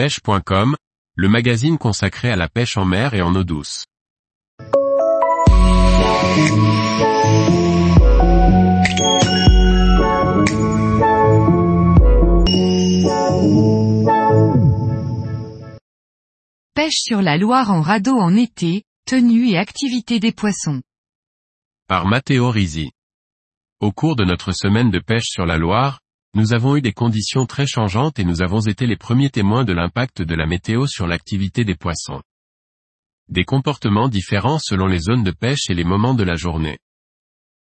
pêche.com, le magazine consacré à la pêche en mer et en eau douce. Pêche sur la Loire en radeau en été, tenue et activité des poissons. Par Matteo Risi. Au cours de notre semaine de pêche sur la Loire, nous avons eu des conditions très changeantes et nous avons été les premiers témoins de l'impact de la météo sur l'activité des poissons. Des comportements différents selon les zones de pêche et les moments de la journée.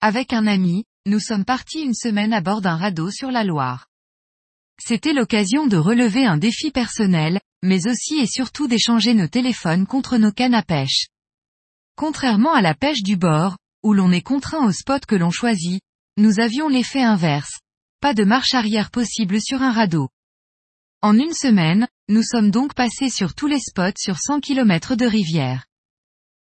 Avec un ami, nous sommes partis une semaine à bord d'un radeau sur la Loire. C'était l'occasion de relever un défi personnel, mais aussi et surtout d'échanger nos téléphones contre nos cannes à pêche. Contrairement à la pêche du bord, où l'on est contraint au spot que l'on choisit, nous avions l'effet inverse, pas de marche arrière possible sur un radeau. En une semaine, nous sommes donc passés sur tous les spots sur 100 km de rivière.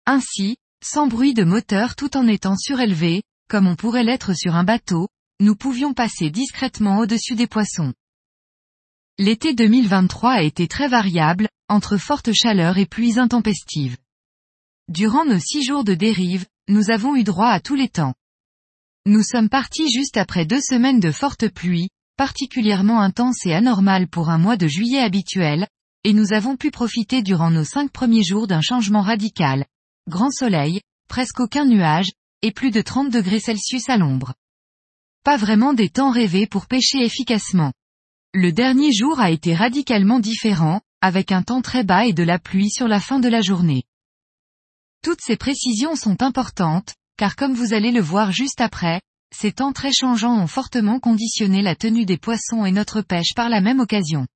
Ainsi, sans bruit de moteur tout en étant surélevé, comme on pourrait l'être sur un bateau, nous pouvions passer discrètement au-dessus des poissons. L'été 2023 a été très variable, entre forte chaleur et pluies intempestives. Durant nos six jours de dérive, nous avons eu droit à tous les temps. Nous sommes partis juste après deux semaines de fortes pluies, particulièrement intenses et anormales pour un mois de juillet habituel, et nous avons pu profiter durant nos cinq premiers jours d'un changement radical. Grand soleil, presque aucun nuage, et plus de 30 degrés Celsius à l'ombre. Pas vraiment des temps rêvés pour pêcher efficacement. Le dernier jour a été radicalement différent, avec un temps très bas et de la pluie sur la fin de la journée. Toutes ces précisions sont importantes, car comme vous allez le voir juste après, ces temps très changeants ont fortement conditionné la tenue des poissons et notre pêche par la même occasion.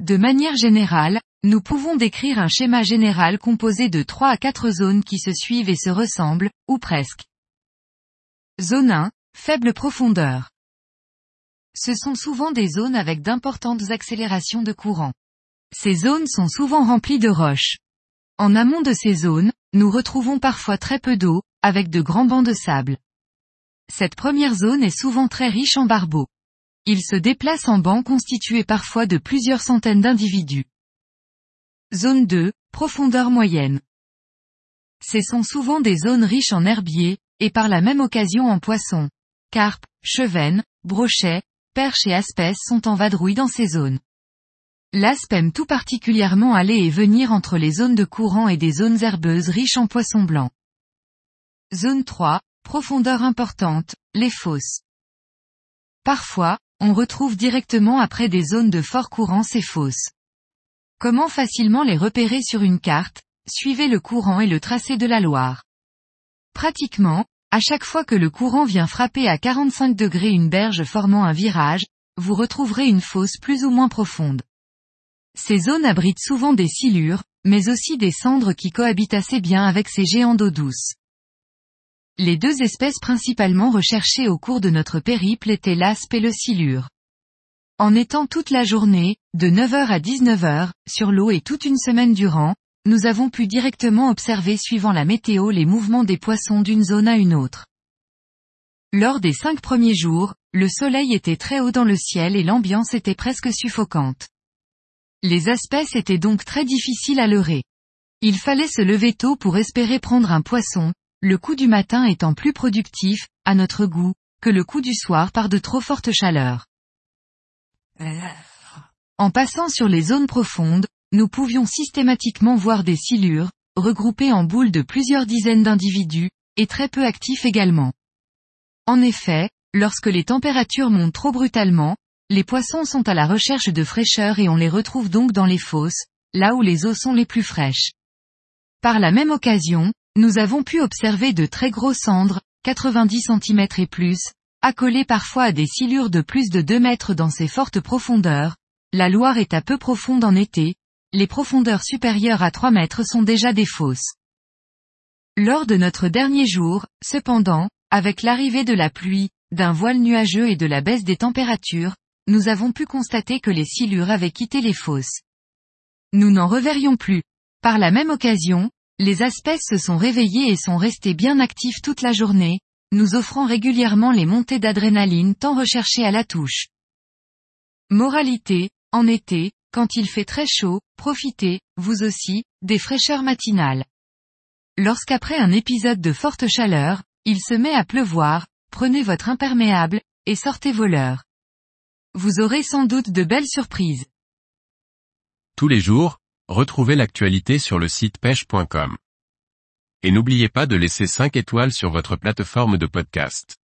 De manière générale, nous pouvons décrire un schéma général composé de 3 à 4 zones qui se suivent et se ressemblent, ou presque. Zone 1, faible profondeur. Ce sont souvent des zones avec d'importantes accélérations de courant. Ces zones sont souvent remplies de roches. En amont de ces zones, nous retrouvons parfois très peu d'eau, avec de grands bancs de sable. Cette première zone est souvent très riche en barbeaux. Ils se déplacent en bancs constitués parfois de plusieurs centaines d'individus. Zone 2, profondeur moyenne. Ce sont souvent des zones riches en herbiers, et par la même occasion en poissons. Carpes, chevennes, brochets, perches et aspès sont en vadrouille dans ces zones. L'aspe aime tout particulièrement aller et venir entre les zones de courant et des zones herbeuses riches en poissons blancs. Zone 3, profondeur importante, les fosses. Parfois, on retrouve directement après des zones de fort courant ces fosses. Comment facilement les repérer sur une carte? Suivez le courant et le tracé de la Loire. Pratiquement, à chaque fois que le courant vient frapper à 45 degrés une berge formant un virage, vous retrouverez une fosse plus ou moins profonde. Ces zones abritent souvent des silures, mais aussi des cendres qui cohabitent assez bien avec ces géants d'eau douce. Les deux espèces principalement recherchées au cours de notre périple étaient l'aspe et le silure. En étant toute la journée, de 9h à 19h, sur l'eau et toute une semaine durant, nous avons pu directement observer suivant la météo les mouvements des poissons d'une zone à une autre. Lors des cinq premiers jours, le soleil était très haut dans le ciel et l'ambiance était presque suffocante. Les espèces étaient donc très difficiles à leurrer. Il fallait se lever tôt pour espérer prendre un poisson, le coup du matin étant plus productif, à notre goût, que le coup du soir par de trop fortes chaleurs. En passant sur les zones profondes, nous pouvions systématiquement voir des silures, regroupées en boules de plusieurs dizaines d'individus, et très peu actifs également. En effet, lorsque les températures montent trop brutalement, les poissons sont à la recherche de fraîcheur et on les retrouve donc dans les fosses, là où les eaux sont les plus fraîches. Par la même occasion, nous avons pu observer de très gros cendres, 90 cm et plus, accolés parfois à des silures de plus de 2 mètres dans ces fortes profondeurs. La Loire est à peu profonde en été, les profondeurs supérieures à 3 mètres sont déjà des fosses. Lors de notre dernier jour, cependant, avec l'arrivée de la pluie, d'un voile nuageux et de la baisse des températures, nous avons pu constater que les silures avaient quitté les fosses. Nous n'en reverrions plus. Par la même occasion, les espèces se sont réveillées et sont restées bien actives toute la journée, nous offrant régulièrement les montées d'adrénaline tant recherchées à la touche. Moralité, en été, quand il fait très chaud, profitez, vous aussi, des fraîcheurs matinales. Lorsqu'après un épisode de forte chaleur, il se met à pleuvoir, prenez votre imperméable, et sortez vos leurres. Vous aurez sans doute de belles surprises. Tous les jours, retrouvez l'actualité sur le site pêche.com. Et n'oubliez pas de laisser 5 étoiles sur votre plateforme de podcast.